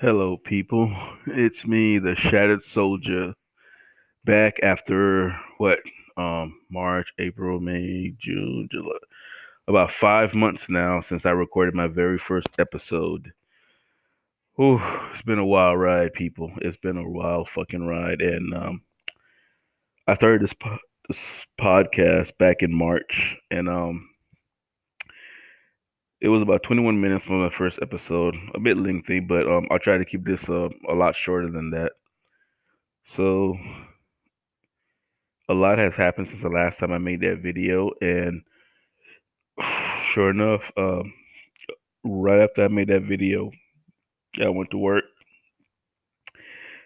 Hello, people. It's me, the Shattered Soldier, back after what? Um, March, April, May, June, July. About five months now since I recorded my very first episode. Ooh, it's been a wild ride, people. It's been a wild fucking ride, and um, I started this po- this podcast back in March, and um, it was about 21 minutes for my first episode. A bit lengthy, but um, I'll try to keep this uh, a lot shorter than that. So a lot has happened since the last time I made that video, and sure enough, um, right after I made that video, I went to work,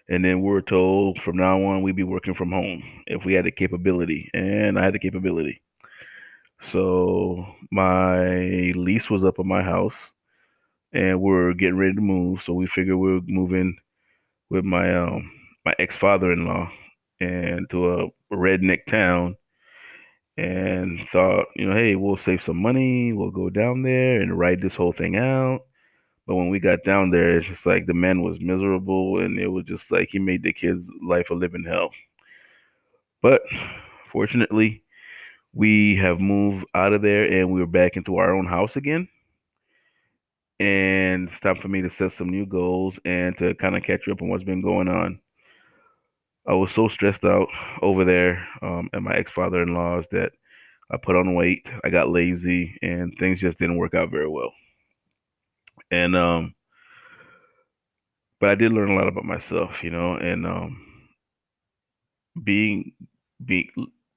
and then we were told from now on we'd be working from home if we had the capability, and I had the capability. So my lease was up on my house, and we're getting ready to move. So we figured we are moving with my um my ex father in law and to a redneck town and thought, you know, hey, we'll save some money, we'll go down there and ride this whole thing out. But when we got down there, it's just like the man was miserable and it was just like he made the kids' life a living hell. But fortunately, we have moved out of there and we are back into our own house again. And it's time for me to set some new goals and to kind of catch up on what's been going on. I was so stressed out over there um, at my ex father in law's that I put on weight. I got lazy, and things just didn't work out very well. And um, but I did learn a lot about myself, you know, and um, being being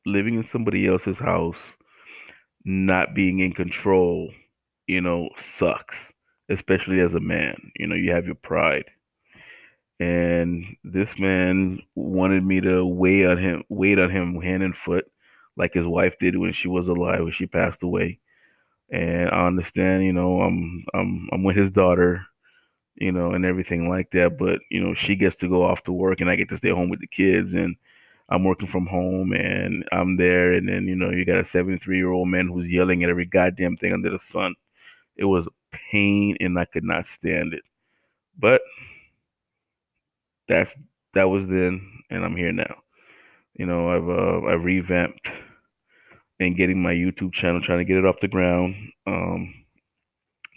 living in somebody else's house, not being in control, you know, sucks, especially as a man. You know, you have your pride and this man wanted me to wait on him, wait on him hand and foot, like his wife did when she was alive, when she passed away. And I understand, you know, I'm I'm I'm with his daughter, you know, and everything like that. But you know, she gets to go off to work, and I get to stay home with the kids, and I'm working from home, and I'm there, and then you know, you got a 73 year old man who's yelling at every goddamn thing under the sun. It was pain, and I could not stand it. But that's that was then, and I'm here now. You know, I've uh, I've revamped and getting my YouTube channel, trying to get it off the ground. Um,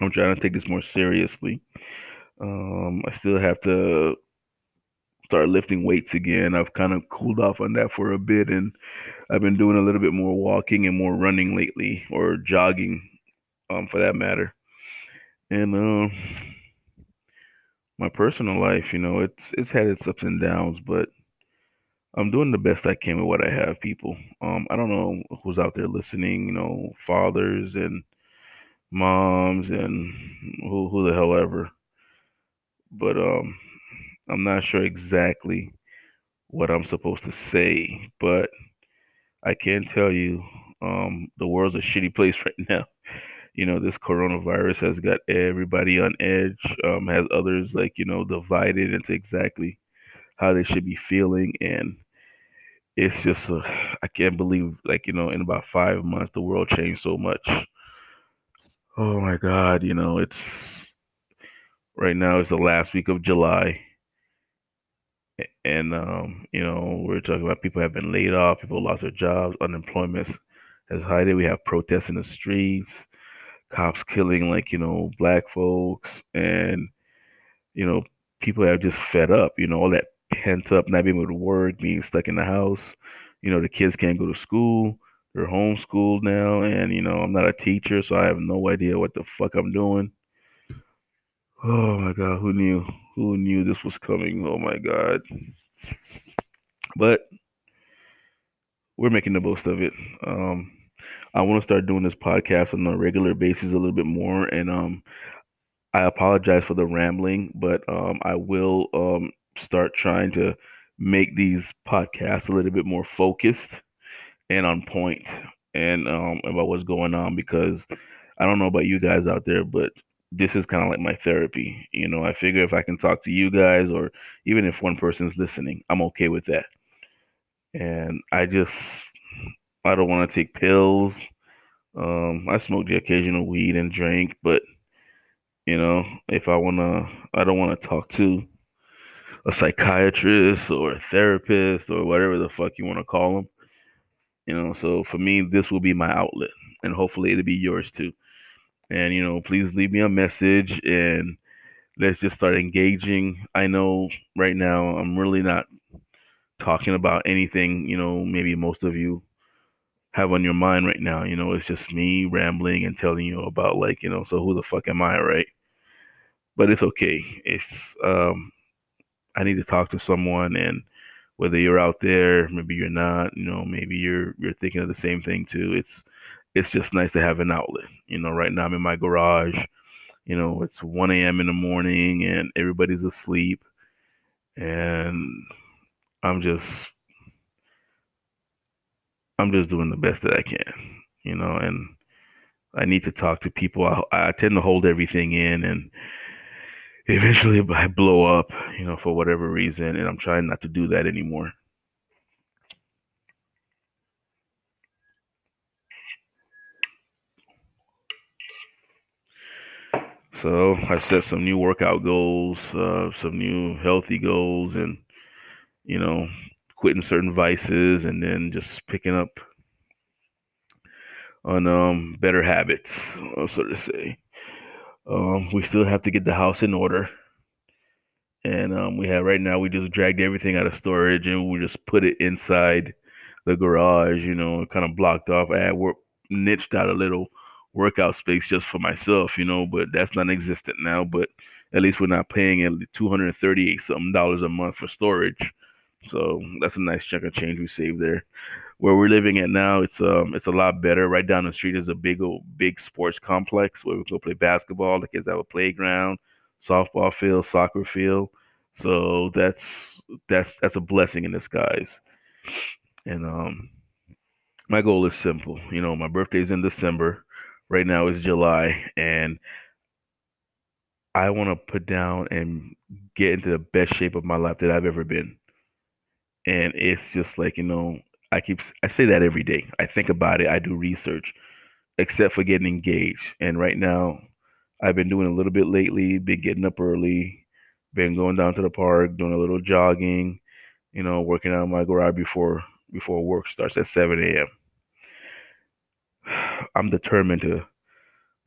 I'm trying to take this more seriously. Um, I still have to start lifting weights again. I've kind of cooled off on that for a bit, and I've been doing a little bit more walking and more running lately, or jogging, um, for that matter. And um, my personal life, you know, it's it's had its ups and downs, but I'm doing the best I can with what I have, people. Um, I don't know who's out there listening, you know, fathers and moms and who who the hell ever. But um I'm not sure exactly what I'm supposed to say, but I can tell you um the world's a shitty place right now. You know this coronavirus has got everybody on edge um, has others like you know divided into exactly how they should be feeling and it's just uh, I can't believe like you know in about five months the world changed so much. Oh my god you know it's right now it's the last week of july and um, you know we're talking about people have been laid off people lost their jobs unemployment has high. We have protests in the streets cops killing like you know black folks and you know people have just fed up you know all that pent up not being able to work being stuck in the house. You know the kids can't go to school they're homeschooled now and you know i'm not a teacher so i have no idea what the fuck i'm doing. Oh my god who knew who knew this was coming oh my god but we're making the most of it um I want to start doing this podcast on a regular basis a little bit more. And um, I apologize for the rambling, but um, I will um, start trying to make these podcasts a little bit more focused and on point and um, about what's going on because I don't know about you guys out there, but this is kind of like my therapy. You know, I figure if I can talk to you guys or even if one person's listening, I'm okay with that. And I just I don't want to take pills. Um, I smoke the occasional weed and drink, but You know, if I wanna, I don't want to talk to a psychiatrist or a therapist or whatever the fuck you want to call them. You know, so for me, this will be my outlet, and hopefully it'll be yours too. And you know, please leave me a message and let's just start engaging. I know right now I'm really not talking about anything, you know, maybe most of you have on your mind right now. You know, it's just me rambling and telling you about like, you know, so who the fuck am I, right? But it's okay. It's um I need to talk to someone and whether you're out there, maybe you're not, you know, maybe you're you're thinking of the same thing too. It's it's just nice to have an outlet. You know, right now I'm in my garage. You know, it's 1 a.m. in the morning and everybody's asleep. And I'm just I'm just doing the best that I can, you know, and I need to talk to people. I, I tend to hold everything in and eventually I blow up, you know, for whatever reason, and I'm trying not to do that anymore. So I've set some new workout goals, uh, some new healthy goals, and you know, quitting certain vices, and then just picking up on um, better habits, uh, so to say. Um, we still have to get the house in order, and um, we have right now. We just dragged everything out of storage, and we just put it inside the garage. You know, kind of blocked off. I had work, niched out a little workout space just for myself, you know, but that's non existent now. But at least we're not paying at 238 something dollars a month for storage. So that's a nice chunk of change we saved there. Where we're living at now, it's um it's a lot better. Right down the street is a big old big sports complex where we go play basketball. The kids have a playground, softball field, soccer field. So that's that's that's a blessing in disguise. And um my goal is simple. You know, my birthday's in December. Right now is July, and I want to put down and get into the best shape of my life that I've ever been. And it's just like, you know, I keep I say that every day. I think about it, I do research, except for getting engaged. And right now, I've been doing a little bit lately, been getting up early, been going down to the park, doing a little jogging, you know, working out in my garage before before work starts at 7 a.m. I'm determined to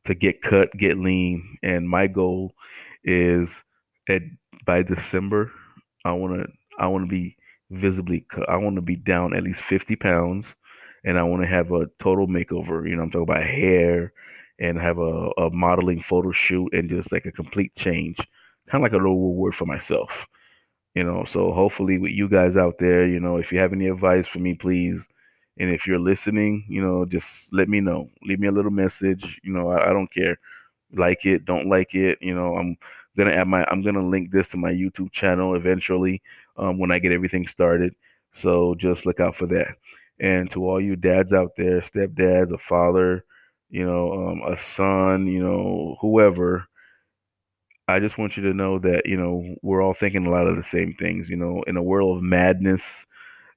to get cut, get lean, and my goal is at by December, I want to I want to be visibly cut. I want to be down at least 50 pounds, and I want to have a total makeover. You know, I'm talking about hair and have a, a modeling photo shoot and just like a complete change, kind of like a little reward for myself. You know, so hopefully with you guys out there, you know, if you have any advice for me, please and if you're listening, you know, just let me know. Leave me a little message. You know, I, I don't care. Like it, don't like it. You know, I'm gonna add my I'm gonna link this to my YouTube channel eventually um, when I get everything started. So just look out for that. And to all you dads out there, stepdads, a father, you know, um, a son, you know, whoever, I just want you to know that, you know, we're all thinking a lot of the same things, you know, in a world of madness,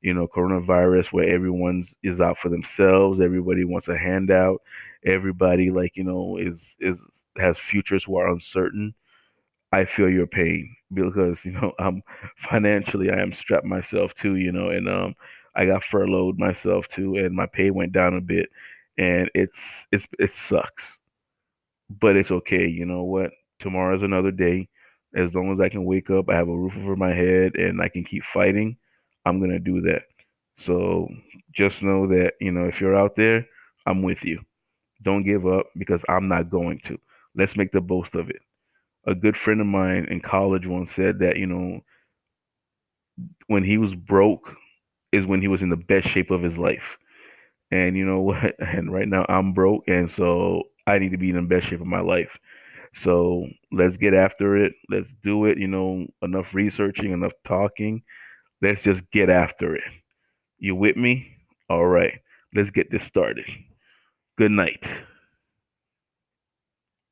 you know, coronavirus where everyone's is out for themselves, everybody wants a handout, everybody like, you know, is is has futures who are uncertain. I feel your pain because, you know, I'm financially I am strapped myself too, you know, and um I got furloughed myself too and my pay went down a bit and it's it's it sucks. But it's okay, you know what? Tomorrow's another day. As long as I can wake up, I have a roof over my head and I can keep fighting I'm going to do that. So just know that, you know, if you're out there, I'm with you. Don't give up because I'm not going to. Let's make the most of it. A good friend of mine in college once said that, you know, when he was broke is when he was in the best shape of his life. And you know what? And right now I'm broke. And so I need to be in the best shape of my life. So let's get after it. Let's do it. You know, enough researching, enough talking. Let's just get after it. You with me? All right. Let's get this started. Good night.